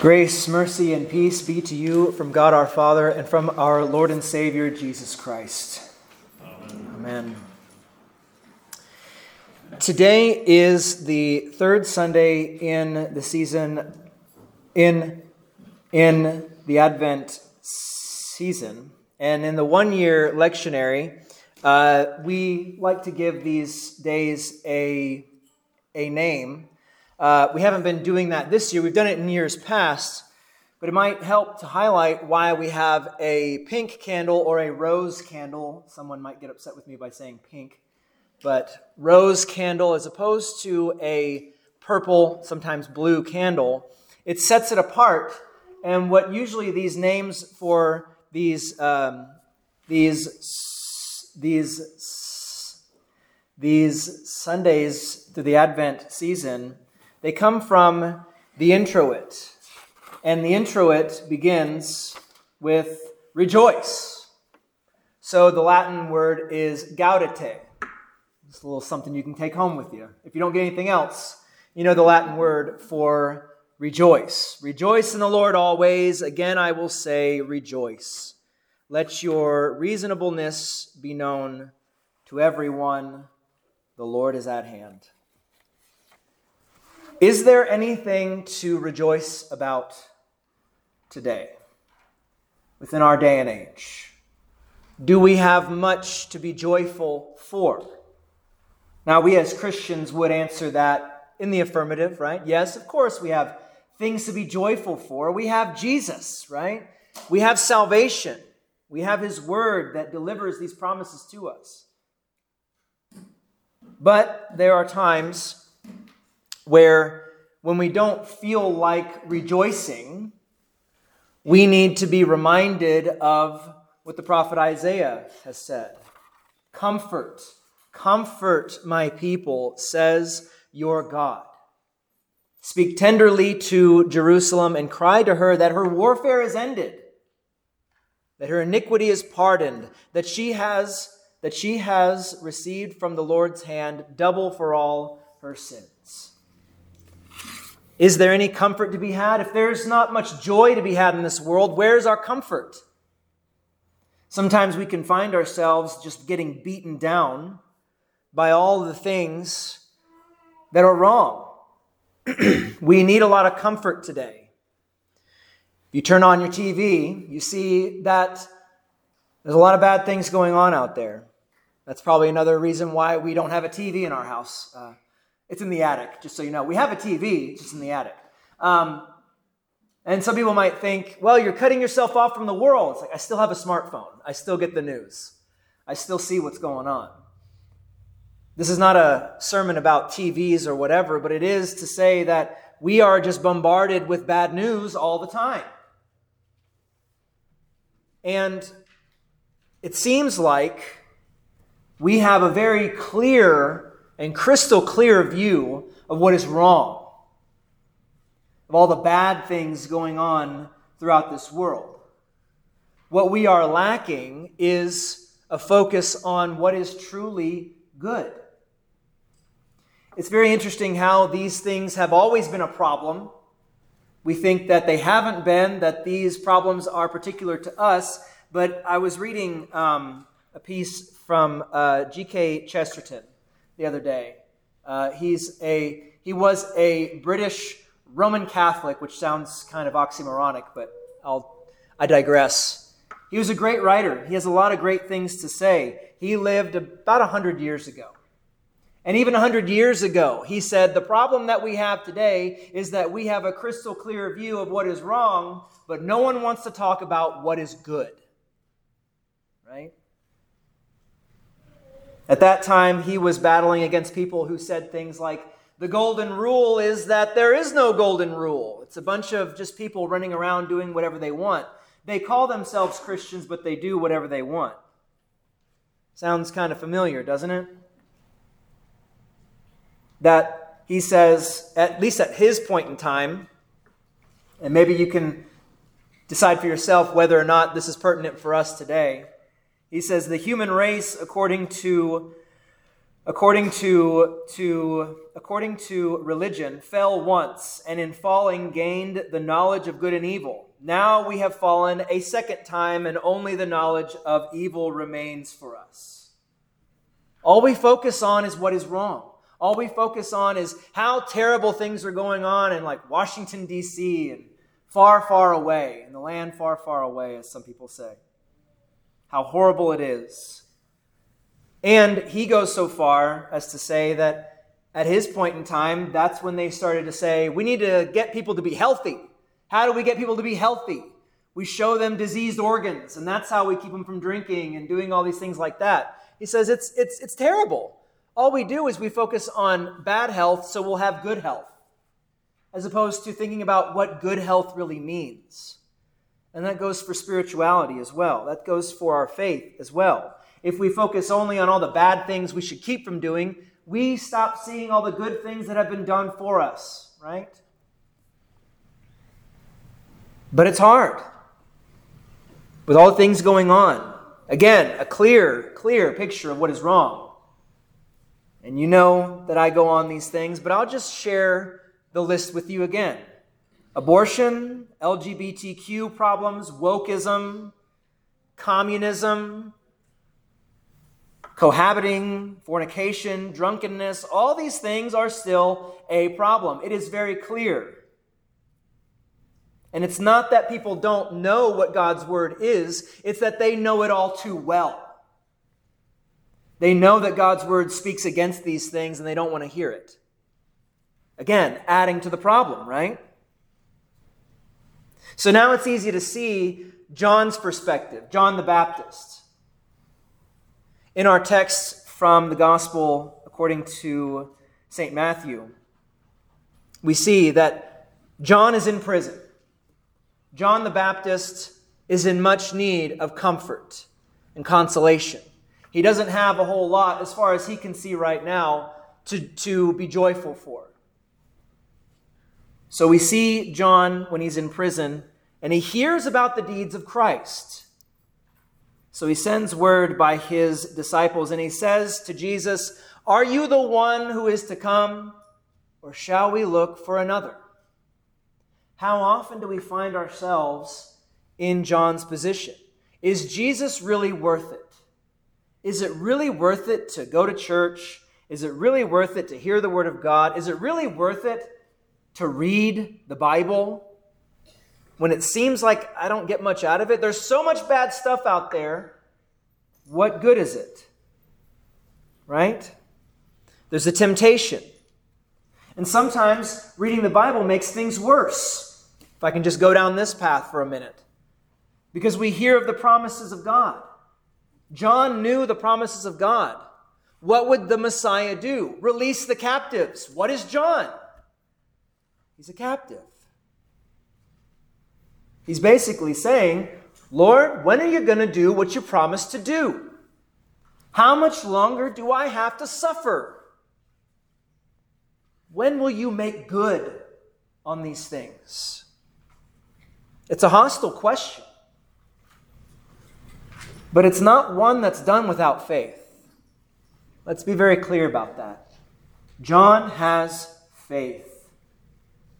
Grace, mercy, and peace be to you from God our Father and from our Lord and Savior Jesus Christ. Amen. Amen. Today is the third Sunday in the season, in, in the Advent season. And in the one year lectionary, uh, we like to give these days a, a name. Uh, we haven't been doing that this year. We've done it in years past, but it might help to highlight why we have a pink candle or a rose candle. Someone might get upset with me by saying pink, but rose candle as opposed to a purple, sometimes blue candle. It sets it apart. And what usually these names for these um, these these these Sundays through the Advent season they come from the introit. And the introit begins with rejoice. So the Latin word is gaudete. It's a little something you can take home with you. If you don't get anything else, you know the Latin word for rejoice. Rejoice in the Lord always. Again, I will say, rejoice. Let your reasonableness be known to everyone. The Lord is at hand. Is there anything to rejoice about today, within our day and age? Do we have much to be joyful for? Now, we as Christians would answer that in the affirmative, right? Yes, of course, we have things to be joyful for. We have Jesus, right? We have salvation. We have His Word that delivers these promises to us. But there are times where when we don't feel like rejoicing, we need to be reminded of what the prophet Isaiah has said Comfort, comfort my people, says your God. Speak tenderly to Jerusalem and cry to her that her warfare is ended, that her iniquity is pardoned, that she has that she has received from the Lord's hand double for all her sins. Is there any comfort to be had? If there's not much joy to be had in this world, where's our comfort? Sometimes we can find ourselves just getting beaten down by all the things that are wrong. we need a lot of comfort today. If you turn on your TV, you see that there's a lot of bad things going on out there. That's probably another reason why we don't have a TV in our house. Uh, it's in the attic, just so you know. We have a TV, it's just in the attic. Um, and some people might think, well, you're cutting yourself off from the world. It's like, I still have a smartphone. I still get the news. I still see what's going on. This is not a sermon about TVs or whatever, but it is to say that we are just bombarded with bad news all the time. And it seems like we have a very clear and crystal clear view of what is wrong, of all the bad things going on throughout this world. What we are lacking is a focus on what is truly good. It's very interesting how these things have always been a problem. We think that they haven't been, that these problems are particular to us. But I was reading um, a piece from uh, G.K. Chesterton the other day. Uh, he's a he was a British Roman Catholic, which sounds kind of oxymoronic, but I'll I digress. He was a great writer. He has a lot of great things to say. He lived about 100 years ago. And even 100 years ago, he said, The problem that we have today is that we have a crystal clear view of what is wrong, but no one wants to talk about what is good. Right? At that time, he was battling against people who said things like, the golden rule is that there is no golden rule. It's a bunch of just people running around doing whatever they want. They call themselves Christians, but they do whatever they want. Sounds kind of familiar, doesn't it? That he says, at least at his point in time, and maybe you can decide for yourself whether or not this is pertinent for us today. He says the human race, according to according to, to, according to religion, fell once, and in falling gained the knowledge of good and evil. Now we have fallen a second time, and only the knowledge of evil remains for us. All we focus on is what is wrong. All we focus on is how terrible things are going on in like Washington, D.C., and far, far away, in the land far, far away, as some people say. How horrible it is. And he goes so far as to say that at his point in time, that's when they started to say, we need to get people to be healthy. How do we get people to be healthy? We show them diseased organs, and that's how we keep them from drinking and doing all these things like that. He says it's, it's, it's terrible. All we do is we focus on bad health so we'll have good health, as opposed to thinking about what good health really means. And that goes for spirituality as well. That goes for our faith as well. If we focus only on all the bad things we should keep from doing, we stop seeing all the good things that have been done for us, right? But it's hard with all the things going on. Again, a clear, clear picture of what is wrong. And you know that I go on these things, but I'll just share the list with you again abortion, LGBTQ problems, wokeism, communism, cohabiting, fornication, drunkenness, all these things are still a problem. It is very clear. And it's not that people don't know what God's word is, it's that they know it all too well. They know that God's word speaks against these things and they don't want to hear it. Again, adding to the problem, right? So now it's easy to see John's perspective, John the Baptist. In our text from the Gospel according to St. Matthew, we see that John is in prison. John the Baptist is in much need of comfort and consolation. He doesn't have a whole lot, as far as he can see right now, to, to be joyful for. So we see John when he's in prison, and he hears about the deeds of Christ. So he sends word by his disciples, and he says to Jesus, Are you the one who is to come, or shall we look for another? How often do we find ourselves in John's position? Is Jesus really worth it? Is it really worth it to go to church? Is it really worth it to hear the Word of God? Is it really worth it to read the Bible when it seems like I don't get much out of it? There's so much bad stuff out there. What good is it? Right? There's a temptation. And sometimes reading the Bible makes things worse. If I can just go down this path for a minute. Because we hear of the promises of God. John knew the promises of God. What would the Messiah do? Release the captives. What is John? He's a captive. He's basically saying, Lord, when are you going to do what you promised to do? How much longer do I have to suffer? When will you make good on these things? It's a hostile question. But it's not one that's done without faith. Let's be very clear about that. John has faith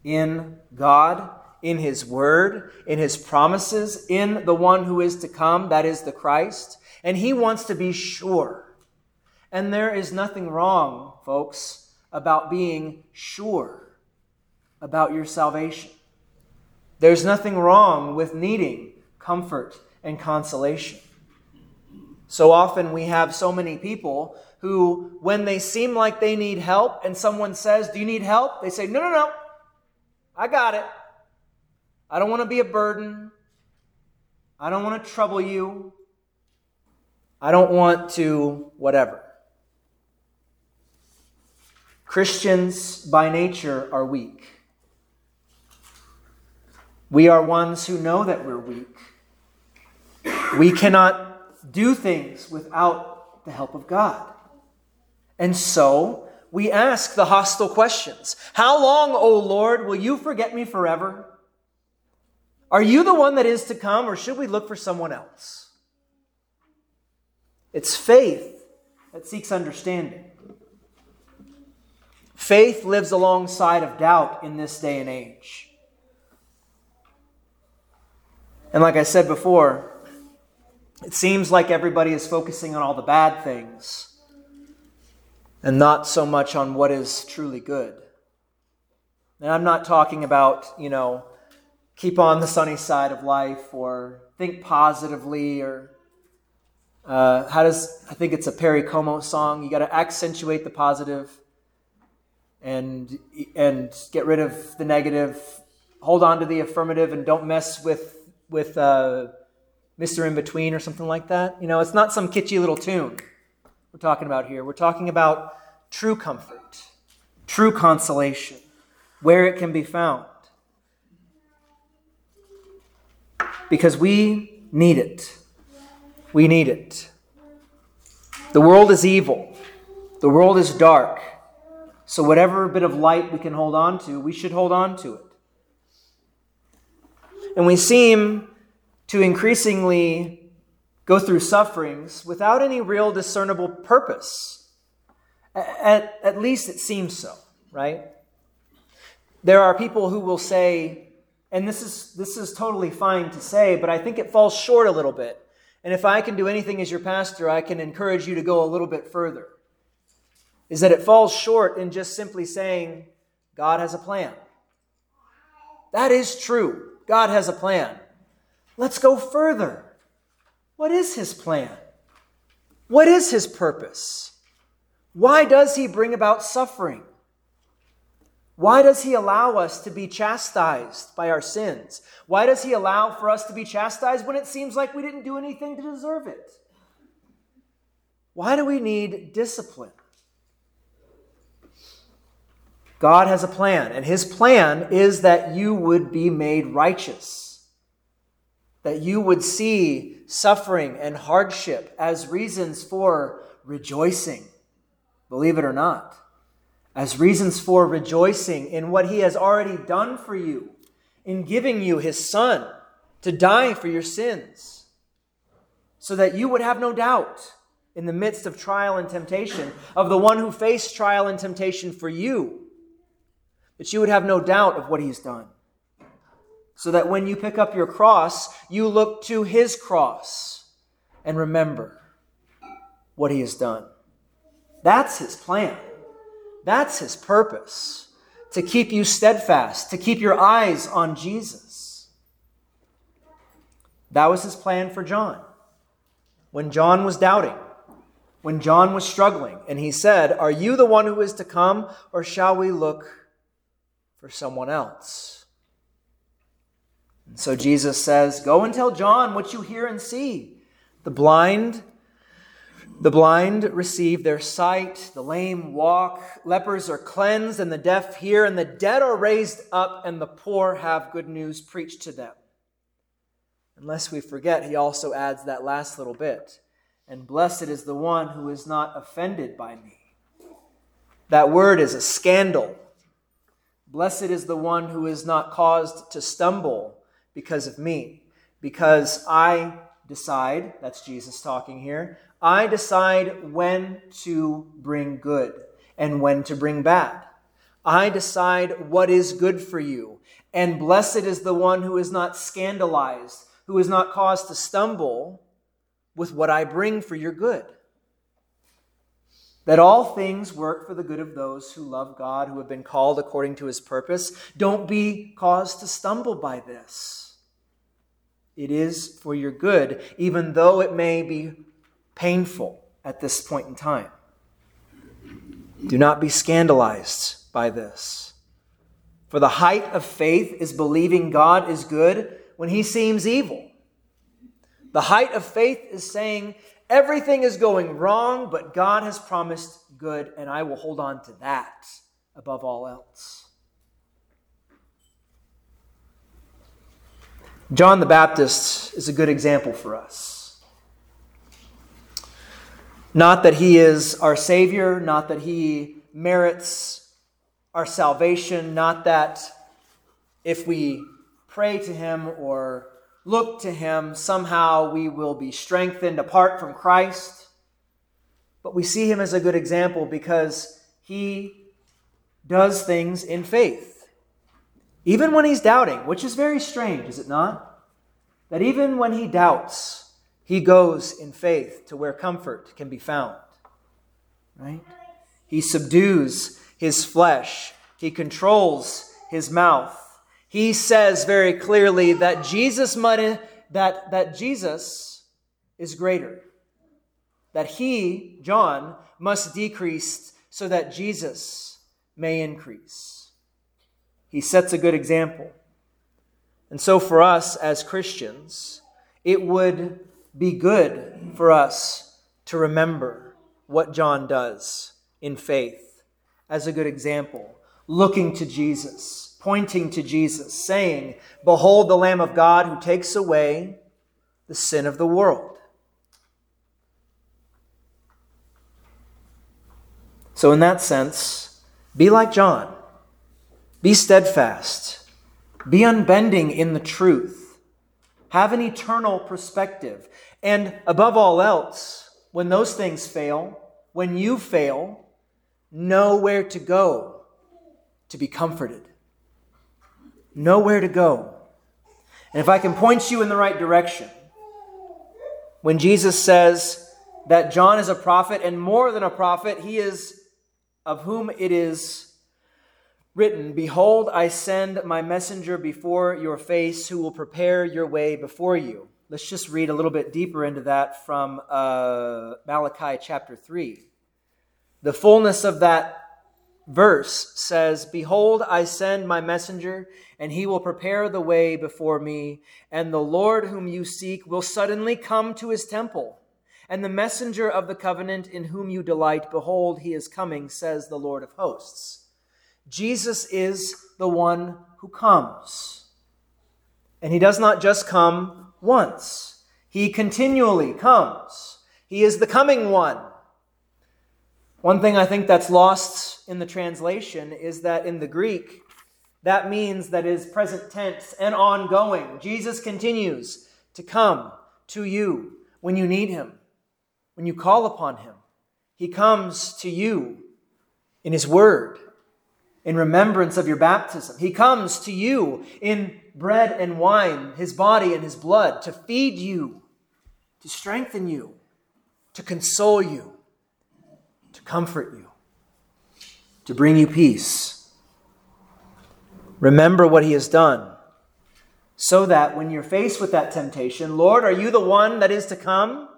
in God, in His Word, in His promises, in the one who is to come, that is the Christ, and he wants to be sure. And there is nothing wrong, folks, about being sure about your salvation. There's nothing wrong with needing comfort and consolation. So often we have so many people who, when they seem like they need help and someone says, Do you need help? They say, No, no, no. I got it. I don't want to be a burden. I don't want to trouble you. I don't want to whatever. Christians by nature are weak. We are ones who know that we're weak. We cannot do things without the help of God. And so we ask the hostile questions How long, O Lord, will you forget me forever? Are you the one that is to come, or should we look for someone else? It's faith that seeks understanding. Faith lives alongside of doubt in this day and age. And like I said before, it seems like everybody is focusing on all the bad things and not so much on what is truly good. And I'm not talking about, you know, keep on the sunny side of life or think positively or uh, how does I think it's a Perry Como song? You got to accentuate the positive and and get rid of the negative. Hold on to the affirmative and don't mess with with uh, Mr. In Between or something like that. You know, it's not some kitschy little tune we're talking about here. We're talking about true comfort, true consolation, where it can be found. Because we need it. We need it. The world is evil. The world is dark. So, whatever bit of light we can hold on to, we should hold on to it. And we seem to increasingly go through sufferings without any real discernible purpose. At, at least it seems so, right? There are people who will say, and this is, this is totally fine to say, but I think it falls short a little bit. And if I can do anything as your pastor, I can encourage you to go a little bit further is that it falls short in just simply saying, God has a plan. That is true. God has a plan. Let's go further. What is his plan? What is his purpose? Why does he bring about suffering? Why does he allow us to be chastised by our sins? Why does he allow for us to be chastised when it seems like we didn't do anything to deserve it? Why do we need discipline? God has a plan, and his plan is that you would be made righteous, that you would see suffering and hardship as reasons for rejoicing, believe it or not, as reasons for rejoicing in what he has already done for you, in giving you his son to die for your sins, so that you would have no doubt in the midst of trial and temptation of the one who faced trial and temptation for you that you would have no doubt of what he's done. So that when you pick up your cross, you look to his cross and remember what he has done. That's his plan. That's his purpose to keep you steadfast, to keep your eyes on Jesus. That was his plan for John. When John was doubting, when John was struggling, and he said, Are you the one who is to come, or shall we look for someone else. And so Jesus says, Go and tell John what you hear and see. The blind, the blind receive their sight, the lame walk, lepers are cleansed, and the deaf hear, and the dead are raised up, and the poor have good news preached to them. Unless we forget, he also adds that last little bit. And blessed is the one who is not offended by me. That word is a scandal Blessed is the one who is not caused to stumble because of me, because I decide, that's Jesus talking here, I decide when to bring good and when to bring bad. I decide what is good for you. And blessed is the one who is not scandalized, who is not caused to stumble with what I bring for your good that all things work for the good of those who love God, who have been called according to his purpose. Don't be caused to stumble by this. It is for your good, even though it may be painful at this point in time. Do not be scandalized by this. For the height of faith is believing God is good when he seems evil. The height of faith is saying, Everything is going wrong, but God has promised good, and I will hold on to that above all else. John the Baptist is a good example for us. Not that he is our Savior, not that he merits our salvation, not that if we pray to him or look to him, somehow we will be strengthened apart from Christ. But we see him as a good example because he does things in faith. Even when he's doubting, which is very strange, is it not? That even when he doubts, he goes in faith to where comfort can be found. Right? He subdues his flesh, he controls his mouth. He says very clearly that Jesus must that, that Jesus is greater. That he, John, must decrease so that Jesus may increase. He sets a good example. And so, for us as Christians, it would be good for us to remember what John does in faith as a good example, looking to Jesus, pointing to Jesus, saying, Behold the Lamb of God who takes away the sin of the world. So, in that sense, be like John. Be steadfast. Be unbending in the truth. Have an eternal perspective. And above all else, when those things fail, when you fail, know where to go to be comforted. Know where to go. And if I can point you in the right direction, when Jesus says that John is a prophet, and more than a prophet, he is of whom it is written, Behold, I send my messenger before your face who will prepare your way before you. Let's just read a little bit deeper into that from uh, Malachi chapter 3. The fullness of that verse says, Behold, I send my messenger, and he will prepare the way before me, and the Lord whom you seek will suddenly come to his temple and the messenger of the covenant in whom you delight, behold, he is coming, says the Lord of hosts. Jesus is the one who comes. And he does not just come once, he continually comes. He is the coming one. One thing I think that's lost in the translation is that in the Greek, that means that is present tense and ongoing. Jesus continues to come to you when you need him when you call upon him. He comes to you in his word, in remembrance of your baptism. He comes to you in bread and wine, his body and his blood, to feed you, to strengthen you, to console you, to comfort you, to bring you peace. Remember what he has done, so that when you're faced with that temptation, Lord, are you the one that is to come?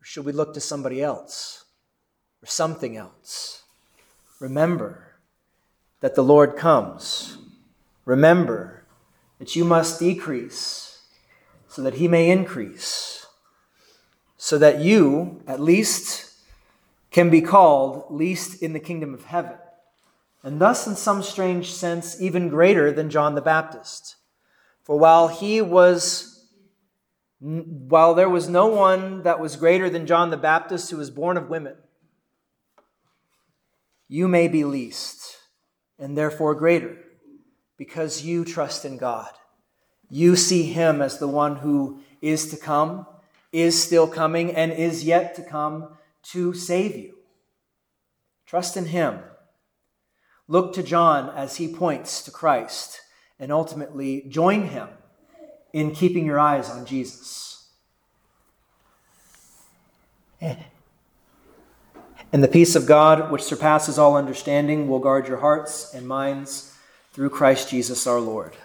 Or should we look to somebody else or something else? Remember that the Lord comes. Remember that you must decrease so that he may increase, so that you, at least, can be called least in the kingdom of heaven, and thus, in some strange sense, even greater than John the Baptist. For while he was while there was no one that was greater than John the Baptist who was born of women, you may be least and therefore greater because you trust in God. You see him as the one who is to come, is still coming, and is yet to come to save you. Trust in him. Look to John as he points to Christ and ultimately join him in keeping your eyes on Jesus. Eh. And the peace of God, which surpasses all understanding, will guard your hearts and minds through Christ Jesus our Lord.